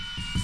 Yeah.